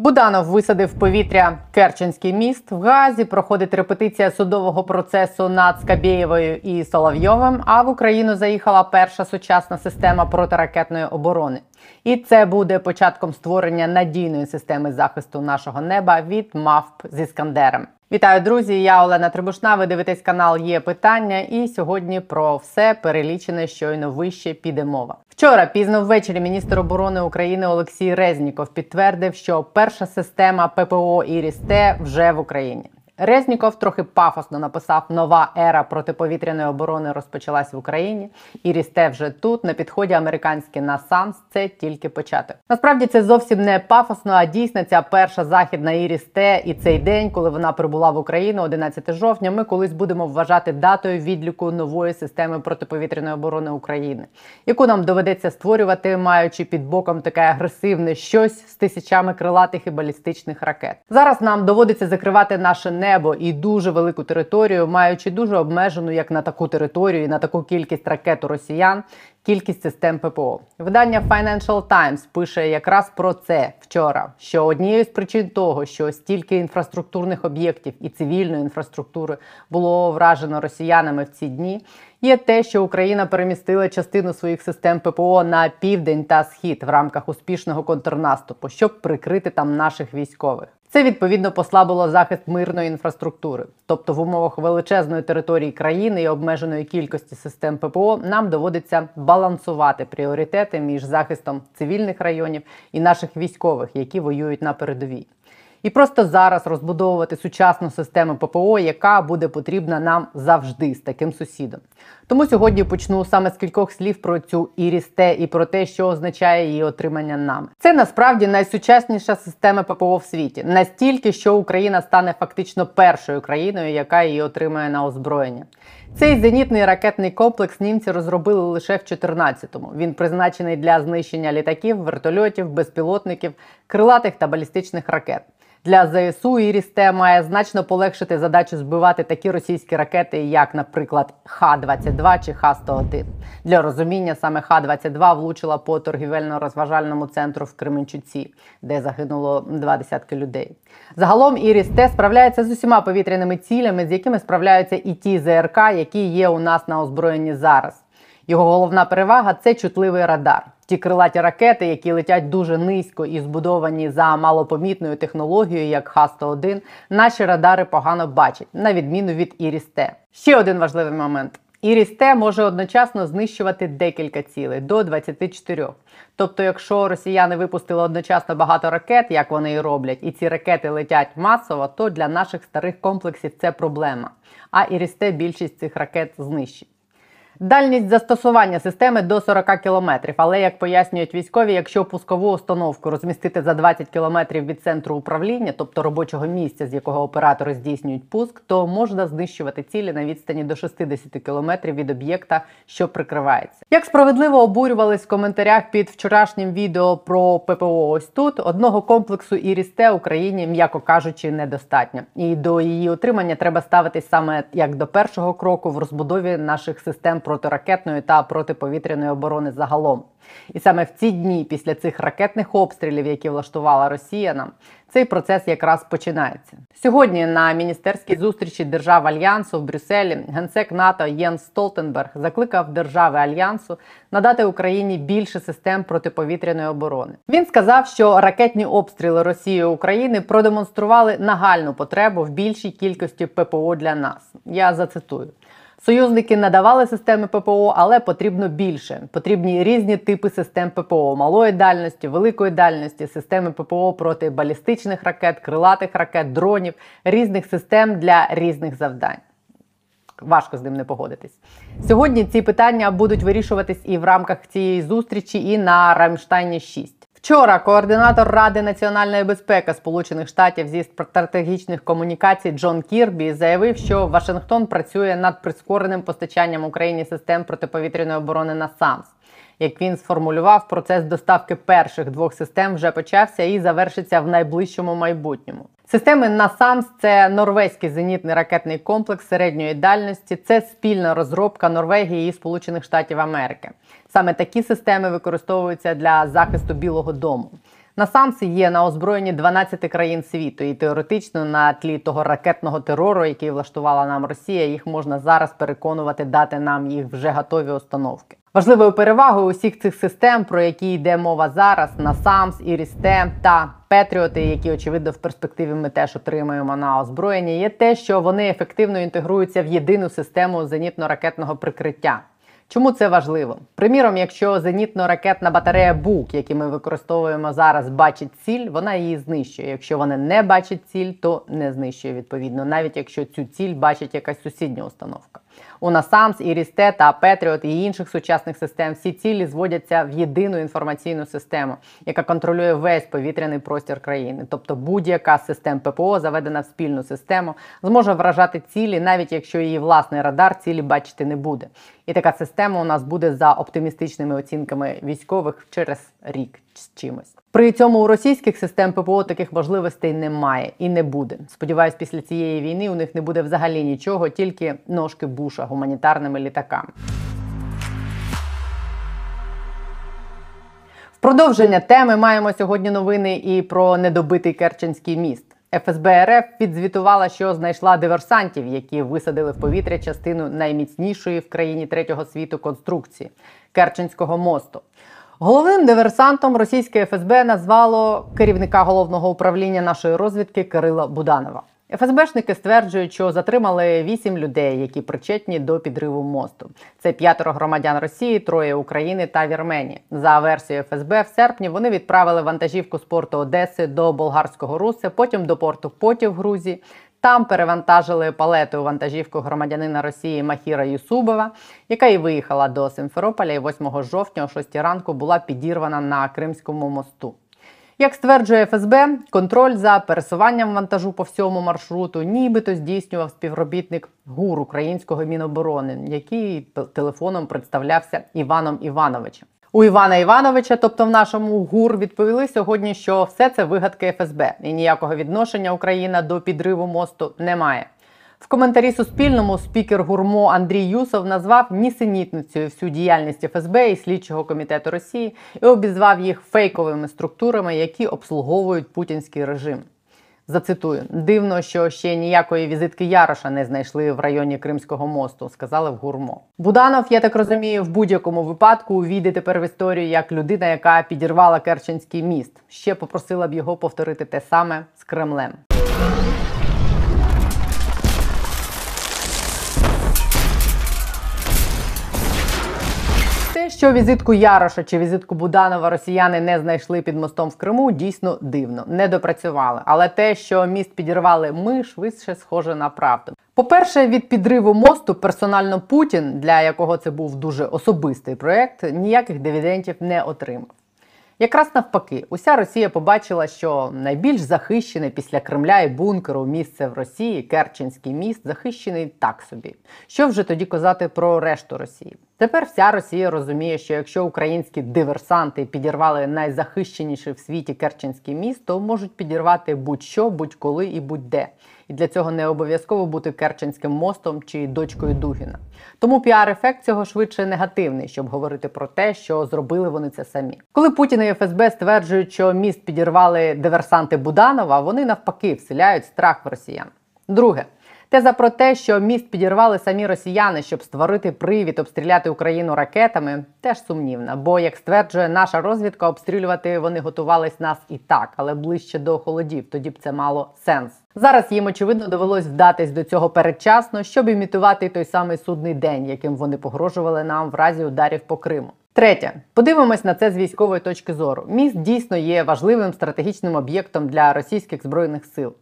Буданов висадив повітря Керченський міст. В Газі проходить репетиція судового процесу над Скабєєвою і Соловйовим. А в Україну заїхала перша сучасна система протиракетної оборони. І це буде початком створення надійної системи захисту нашого неба від МАВП з Іскандером. Вітаю, друзі! Я Олена Трибушна. Ви дивитесь канал Є питання, і сьогодні про все перелічене щойно вище піде мова. Вчора пізно ввечері міністр оборони України Олексій Резніков підтвердив, що перша система ППО «Іріс-Т» вже в Україні. Резніков трохи пафосно написав: нова ера протиповітряної оборони розпочалась в Україні, і рісте вже тут. На підході американський насамс це тільки початок. Насправді це зовсім не пафосно, а дійсно ця перша західна ірісте і цей день, коли вона прибула в Україну, 11 жовтня. Ми колись будемо вважати датою відліку нової системи протиповітряної оборони України, яку нам доведеться створювати, маючи під боком таке агресивне щось з тисячами крилатих і балістичних ракет. Зараз нам доводиться закривати наше небо і дуже велику територію, маючи дуже обмежену як на таку територію, і на таку кількість ракет у росіян, кількість систем ППО. Видання Financial Times пише якраз про це вчора. Що однією з причин того, що стільки інфраструктурних об'єктів і цивільної інфраструктури було вражено росіянами в ці дні, є те, що Україна перемістила частину своїх систем ППО на південь та схід в рамках успішного контрнаступу, щоб прикрити там наших військових. Це відповідно послабило захист мирної інфраструктури, тобто в умовах величезної території країни і обмеженої кількості систем ППО нам доводиться балансувати пріоритети між захистом цивільних районів і наших військових, які воюють на передовій і просто зараз розбудовувати сучасну систему ППО, яка буде потрібна нам завжди з таким сусідом. Тому сьогодні почну саме з кількох слів про цю ірісте і про те, що означає її отримання нами. Це насправді найсучасніша система ППО в світі, настільки, що Україна стане фактично першою країною, яка її отримає на озброєння. Цей зенітний ракетний комплекс німці розробили лише в 2014-му. Він призначений для знищення літаків, вертольотів, безпілотників, крилатих та балістичних ракет. Для ЗСУ Ірісте має значно полегшити задачу збивати такі російські ракети, як, наприклад, Х-22 чи Х-101. Для розуміння саме Х-22 влучила по торгівельно-розважальному центру в Кременчуці, де загинуло два десятки людей. Загалом Ірісте справляється з усіма повітряними цілями, з якими справляються і ті ЗРК, які є у нас на озброєнні зараз. Його головна перевага це чутливий радар. Ті крилаті ракети, які летять дуже низько і збудовані за малопомітною технологією, як Х-101, наші радари погано бачать, на відміну від Іріс-Т. Ще один важливий момент. Іріс-Т може одночасно знищувати декілька цілей до 24. Тобто, якщо росіяни випустили одночасно багато ракет, як вони і роблять, і ці ракети летять масово, то для наших старих комплексів це проблема. А Іріс-Т більшість цих ракет знищить. Дальність застосування системи до 40 км, але як пояснюють військові, якщо пускову установку розмістити за 20 км від центру управління, тобто робочого місця, з якого оператори здійснюють пуск, то можна знищувати цілі на відстані до 60 км від об'єкта, що прикривається. Як справедливо обурювались в коментарях під вчорашнім відео про ППО, ось тут одного комплексу Ірісте Україні, м'яко кажучи, недостатньо, і до її отримання треба ставитись саме як до першого кроку в розбудові наших систем протиракетної та протиповітряної оборони загалом. І саме в ці дні, після цих ракетних обстрілів, які влаштувала Росія нам, цей процес якраз починається. Сьогодні на міністерській зустрічі держав Альянсу в Брюсселі генсек НАТО Єнс Столтенберг закликав держави Альянсу надати Україні більше систем протиповітряної оборони. Він сказав, що ракетні обстріли Росії України продемонстрували нагальну потребу в більшій кількості ППО для нас. Я зацитую. Союзники надавали системи ППО, але потрібно більше. Потрібні різні типи систем ППО малої дальності, великої дальності, системи ППО проти балістичних ракет, крилатих ракет, дронів, різних систем для різних завдань. Важко з ним не погодитись. Сьогодні ці питання будуть вирішуватись і в рамках цієї зустрічі, і на Рамштайні 6. Вчора координатор Ради національної безпеки Сполучених Штатів зі стратегічних комунікацій Джон Кірбі заявив, що Вашингтон працює над прискореним постачанням Україні систем протиповітряної оборони на САМС. Як він сформулював, процес доставки перших двох систем вже почався і завершиться в найближчому майбутньому. Системи НАСАМС це норвезький зенітний ракетний комплекс середньої дальності. Це спільна розробка Норвегії і Сполучених Штатів Америки. Саме такі системи використовуються для захисту Білого Дому. Насамс є на озброєнні 12 країн світу, і теоретично на тлі того ракетного терору, який влаштувала нам Росія, їх можна зараз переконувати дати нам їх вже готові установки. Важливою перевагою усіх цих систем, про які йде мова зараз, на САМС, Ірісте та Петріоти, які очевидно в перспективі ми теж отримаємо на озброєння, є те, що вони ефективно інтегруються в єдину систему зенітно-ракетного прикриття. Чому це важливо? Приміром, якщо зенітно-ракетна батарея БУК, яку ми використовуємо зараз, бачить ціль, вона її знищує. Якщо вона не бачить ціль, то не знищує відповідно, навіть якщо цю ціль бачить якась сусідня установка. У NASAMS, Ірісте та Петріот і інших сучасних систем всі цілі зводяться в єдину інформаційну систему, яка контролює весь повітряний простір країни. Тобто будь-яка з систем ППО, заведена в спільну систему, зможе вражати цілі, навіть якщо її власний радар цілі бачити не буде. І така система у нас буде за оптимістичними оцінками військових через рік з чимось. При цьому у російських систем ППО таких можливостей немає і не буде. Сподіваюсь, після цієї війни у них не буде взагалі нічого, тільки ножки буша гуманітарними літаками. В продовження теми маємо сьогодні новини і про недобитий Керченський міст. ФСБ РФ підзвітувала, що знайшла диверсантів, які висадили в повітря частину найміцнішої в країні третього світу конструкції Керченського мосту. Головним диверсантом російське ФСБ назвало керівника головного управління нашої розвідки Кирила Буданова. ФСБшники стверджують, що затримали вісім людей, які причетні до підриву мосту. Це п'ятеро громадян Росії, троє України та Вірменії. За версією ФСБ, в серпні вони відправили вантажівку з порту Одеси до болгарського Руси, потім до порту Поті в Грузії. Там перевантажили палету вантажівку громадянина Росії Махіра Юсубова, яка і виїхала до Симферополя і 8 жовтня о 6 ранку була підірвана на Кримському мосту. Як стверджує ФСБ, контроль за пересуванням вантажу по всьому маршруту нібито здійснював співробітник ГУР українського міноборони, який телефоном представлявся Іваном Івановичем. У Івана Івановича, тобто в нашому ГУР, відповіли сьогодні, що все це вигадки ФСБ і ніякого відношення Україна до підриву мосту не має. В коментарі Суспільному спікер гурмо Андрій Юсов назвав нісенітницею всю діяльність ФСБ і слідчого комітету Росії і обізвав їх фейковими структурами, які обслуговують путінський режим. Зацитую, дивно, що ще ніякої візитки Яроша не знайшли в районі Кримського мосту, сказали в гурмо. Буданов, я так розумію, в будь-якому випадку увійде тепер в історію як людина, яка підірвала Керченський міст. Ще попросила б його повторити те саме з Кремлем. Що візитку Яроша чи візитку Буданова росіяни не знайшли під мостом в Криму, дійсно дивно, не допрацювали. Але те, що міст підірвали ми, швидше схоже на правду. По-перше, від підриву мосту персонально Путін, для якого це був дуже особистий проект, ніяких дивідендів не отримав. Якраз навпаки, уся Росія побачила, що найбільш захищене після Кремля і бункеру місце в Росії, Керченський міст, захищений так собі. Що вже тоді казати про решту Росії? Тепер вся Росія розуміє, що якщо українські диверсанти підірвали найзахищеніший в світі Керченський міст, то можуть підірвати будь-що, будь-коли і будь-де. І для цього не обов'язково бути Керченським мостом чи дочкою Дугіна. Тому піар-ефект цього швидше негативний, щоб говорити про те, що зробили вони це самі. Коли Путін і ФСБ стверджують, що міст підірвали диверсанти Буданова, вони навпаки вселяють страх в росіян. Друге. Теза про те, що міст підірвали самі росіяни, щоб створити привід обстріляти Україну ракетами, теж сумнівна. Бо, як стверджує наша розвідка, обстрілювати вони готувались нас і так, але ближче до холодів. Тоді б це мало сенс. Зараз їм очевидно довелось вдатись до цього передчасно, щоб імітувати той самий судний день, яким вони погрожували нам в разі ударів по Криму. Третє, подивимось на це з військової точки зору. Міст дійсно є важливим стратегічним об'єктом для російських збройних сил.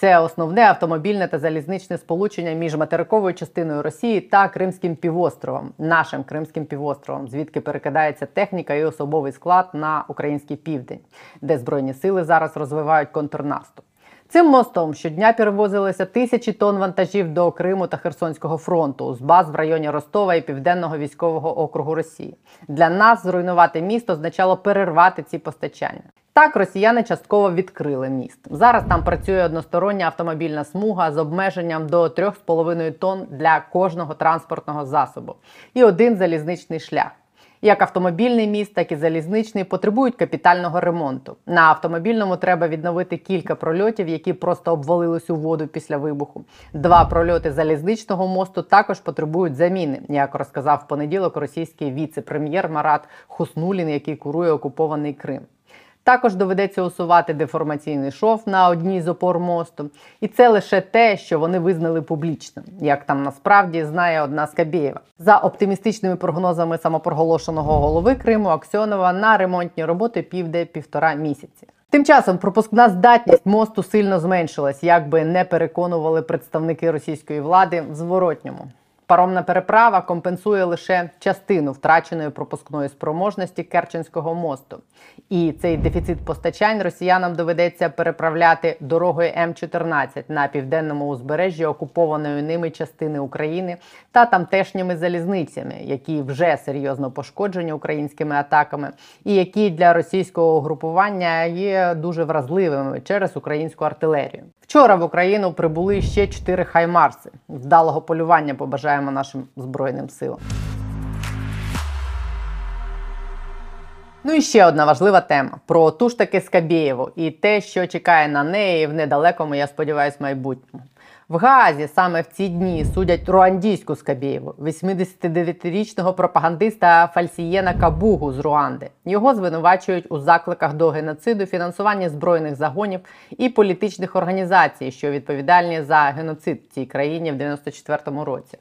Це основне автомобільне та залізничне сполучення між материковою частиною Росії та Кримським півостровом, нашим Кримським півостровом, звідки перекидається техніка і особовий склад на український південь, де збройні сили зараз розвивають контрнаступ. Цим мостом щодня перевозилися тисячі тонн вантажів до Криму та Херсонського фронту з баз в районі Ростова і Південного військового округу Росії. Для нас зруйнувати місто означало перервати ці постачання. Так, росіяни частково відкрили міст. Зараз там працює одностороння автомобільна смуга з обмеженням до 3,5 тонн для кожного транспортного засобу і один залізничний шлях. Як автомобільний міст, так і залізничний потребують капітального ремонту. На автомобільному треба відновити кілька прольотів, які просто обвалились у воду після вибуху. Два прольоти залізничного мосту також потребують заміни, як розказав в понеділок російський віце-прем'єр Марат Хуснулін, який курує окупований Крим. Також доведеться усувати деформаційний шов на одній з опор мосту, і це лише те, що вони визнали публічним, як там насправді знає одна Скабєєва. За оптимістичними прогнозами самопроголошеного голови Криму Аксьонова на ремонтні роботи півде півтора місяці. Тим часом пропускна здатність мосту сильно зменшилась, як би не переконували представники російської влади в зворотньому. Паромна переправа компенсує лише частину втраченої пропускної спроможності Керченського мосту. І цей дефіцит постачань росіянам доведеться переправляти дорогою М14 на південному узбережжі окупованої ними частини України та тамтешніми залізницями, які вже серйозно пошкоджені українськими атаками, і які для російського угрупування є дуже вразливими через українську артилерію. Вчора в Україну прибули ще чотири хаймарси. Вдалого полювання побажаємо нашим збройним силам. Ну і ще одна важлива тема про ту ж таки Скабєєву і те, що чекає на неї в недалекому, я сподіваюся, майбутньому. В Гаазі саме в ці дні судять руандійську Скабєєву, 89-річного пропагандиста Фальсієна Кабугу з Руанди. Його звинувачують у закликах до геноциду, фінансуванні збройних загонів і політичних організацій, що відповідальні за геноцид в цій країні в 94-му році.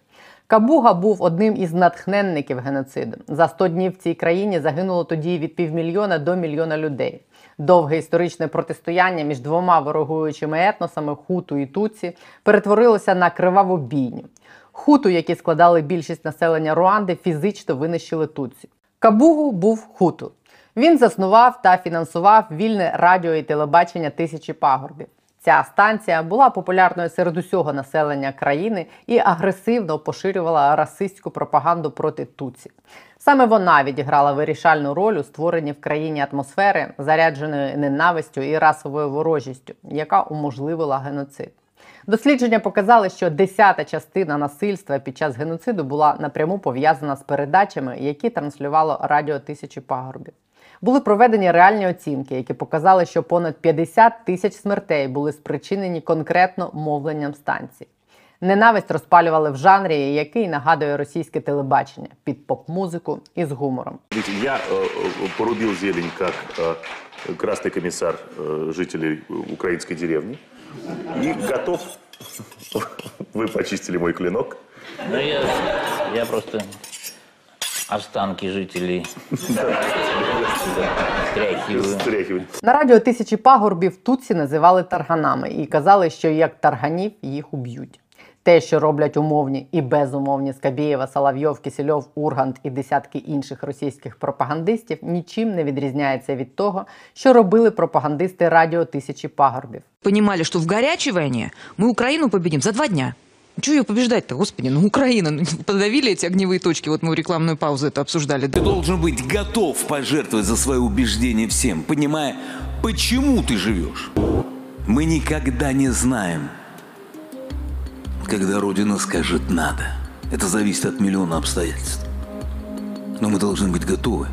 Кабуга був одним із натхненників геноциду. За 100 днів в цій країні загинуло тоді від півмільйона до мільйона людей. Довге історичне протистояння між двома ворогуючими етносами хуту і туці перетворилося на криваву бійню. Хуту, які складали більшість населення Руанди, фізично винищили туці. Кабугу був хуту. Він заснував та фінансував вільне радіо і телебачення тисячі пагорбів. Ця станція була популярною серед усього населення країни і агресивно поширювала расистську пропаганду проти туці. Саме вона відіграла вирішальну роль у створенні в країні атмосфери, зарядженої ненавистю і расовою ворожістю, яка уможливила геноцид. Дослідження показали, що десята частина насильства під час геноциду була напряму пов'язана з передачами, які транслювало радіо тисячі пагорбів Були проведені реальні оцінки, які показали, що понад 50 тисяч смертей були спричинені конкретно мовленням станцій. Ненависть розпалювали в жанрі, який нагадує російське телебачення під поп-музику і з гумором. Я э, порубил зелень как э, красный комиссар э, жителей украинской деревни и готов. Вы почистили мой клинок. Да я, я просто останки жителей. Стряхивать. На радіо тисячі пагорбів туці називали тарганами і казали, що як тарганів їх уб'ють. Те, що роблять умовні і безумовні Скабєєва, Соловйов, Кисельов, Ургант і десятки інших російських пропагандистів, нічим не відрізняється від того, що робили пропагандисти радіо тисячі пагорбів. понимали, что в горячей войне мы Украину победим за два дня. Чего ее побеждать-то, господи? Ну, Украина, ну, подавили эти огневые точки. Вот мы рекламную паузу это обсуждали. Ты должен быть готов пожертвовать за свое убеждение всем, понимая, почему ты живешь. Мы никогда не знаем, когда Родина скажет «надо». Это зависит от миллиона обстоятельств. Но мы должны быть готовы.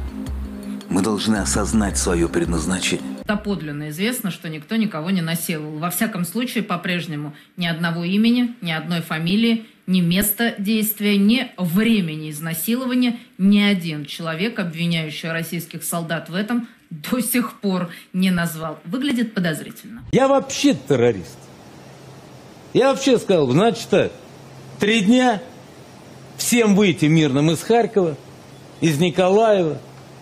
Мы должны осознать свое предназначение. Доподлинно известно, что никто никого не насиловал. Во всяком случае, по-прежнему ни одного имени, ни одной фамилии, ни места действия, ни времени изнасилования ни один человек, обвиняющий российских солдат в этом, до сих пор не назвал. Выглядит подозрительно. Я вообще террорист. Я вообще сказал, значит так, три дня всем выйти мирным из Харькова, из Николаева,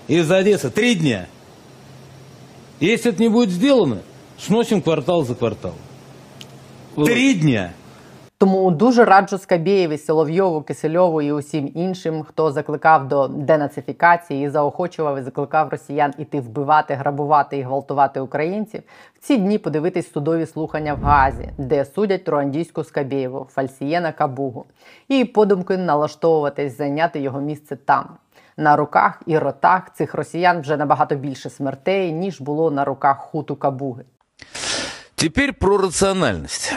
из Одессы. Три дня. Если это не будет сделано, сносим квартал за кварталом. Три дня. Тому дуже раджу Скабєєві, Соловйову, Кисельову і усім іншим, хто закликав до денацифікації і заохочував і закликав росіян іти вбивати, грабувати і гвалтувати українців. В ці дні подивитись судові слухання в Газі, де судять руандійську Скабєєву, Фальсієна Кабугу, і подумки налаштовуватись зайняти його місце там На руках і ротах цих росіян вже набагато більше смертей, ніж було на руках хуту Кабуги. Теперь про рациональность.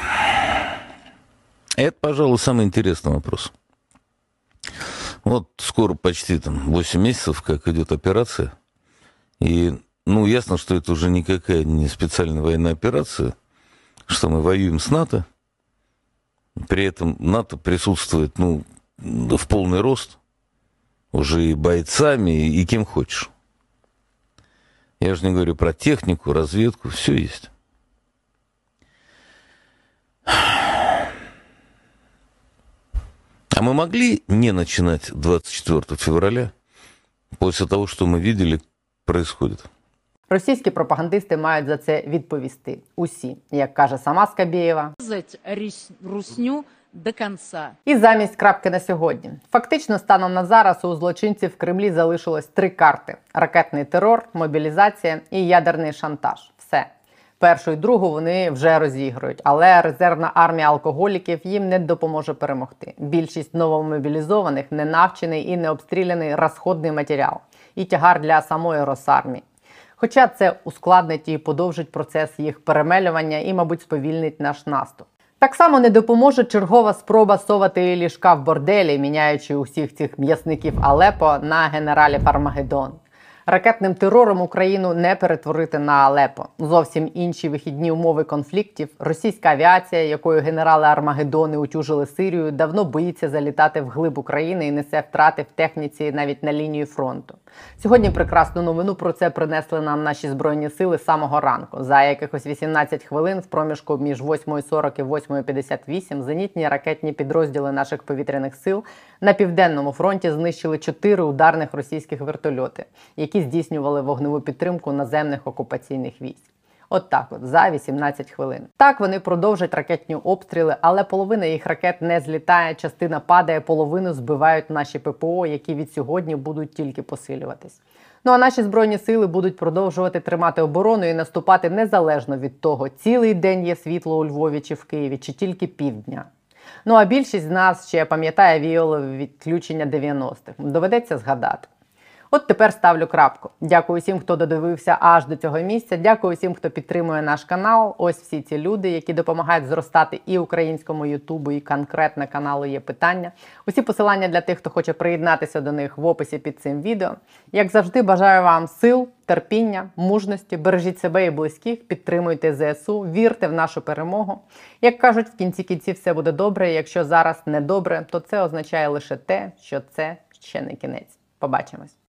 Это, пожалуй, самый интересный вопрос. Вот скоро почти там 8 месяцев, как идет операция. И, ну, ясно, что это уже никакая не специальная военная операция, что мы воюем с НАТО. При этом НАТО присутствует, ну, в полный рост. Уже и бойцами, и кем хочешь. Я же не говорю про технику, разведку, все есть. А мы могли не начинать 24 февраля после того, что мы видели происходит? Російські пропагандисти мають за це відповісти. Усі, як каже сама Скабєєва, Сказать рис- русню до конца. І замість крапки на сьогодні. Фактично, станом на зараз у злочинців в Кремлі залишилось три карти: ракетний терор, мобілізація і ядерний шантаж. Все. Першу і другу вони вже розігрують, але резервна армія алкоголіків їм не допоможе перемогти. Більшість новомобілізованих не навчений і не обстріляний розходний матеріал і тягар для самої Росармії. Хоча це ускладнить і подовжить процес їх перемелювання і, мабуть, сповільнить наш наступ. Так само не допоможе чергова спроба совати ліжка в борделі, міняючи усіх цих м'ясників Алепо на генералів Армагеддон. Ракетним терором Україну не перетворити на Алепо. Зовсім інші вихідні умови конфліктів. Російська авіація, якою генерали Армагеддони утюжили Сирію, давно боїться залітати в глиб України і несе втрати в техніці навіть на лінії фронту. Сьогодні прекрасну новину про це принесли нам наші збройні сили самого ранку. За якихось 18 хвилин в проміжку між 8.40 і 8.58 зенітні ракетні підрозділи наших повітряних сил на південному фронті знищили чотири ударних російських вертольоти, які здійснювали вогневу підтримку наземних окупаційних військ. От так от за 18 хвилин. Так вони продовжать ракетні обстріли, але половина їх ракет не злітає, частина падає, половину збивають наші ППО, які від сьогодні будуть тільки посилюватись. Ну а наші збройні сили будуть продовжувати тримати оборону і наступати незалежно від того, цілий день є світло у Львові чи в Києві, чи тільки півдня. Ну а більшість з нас ще пам'ятає віолове відключення 90-х. Доведеться згадати. От тепер ставлю крапку. Дякую всім, хто додивився аж до цього місця. Дякую всім, хто підтримує наш канал. Ось всі ці люди, які допомагають зростати і українському Ютубу, і конкретно каналу є питання. Усі посилання для тих, хто хоче приєднатися до них в описі під цим відео. Як завжди, бажаю вам сил, терпіння, мужності, бережіть себе і близьких, підтримуйте ЗСУ, вірте в нашу перемогу. Як кажуть, в кінці кінців все буде добре. Якщо зараз не добре, то це означає лише те, що це ще не кінець. Побачимось.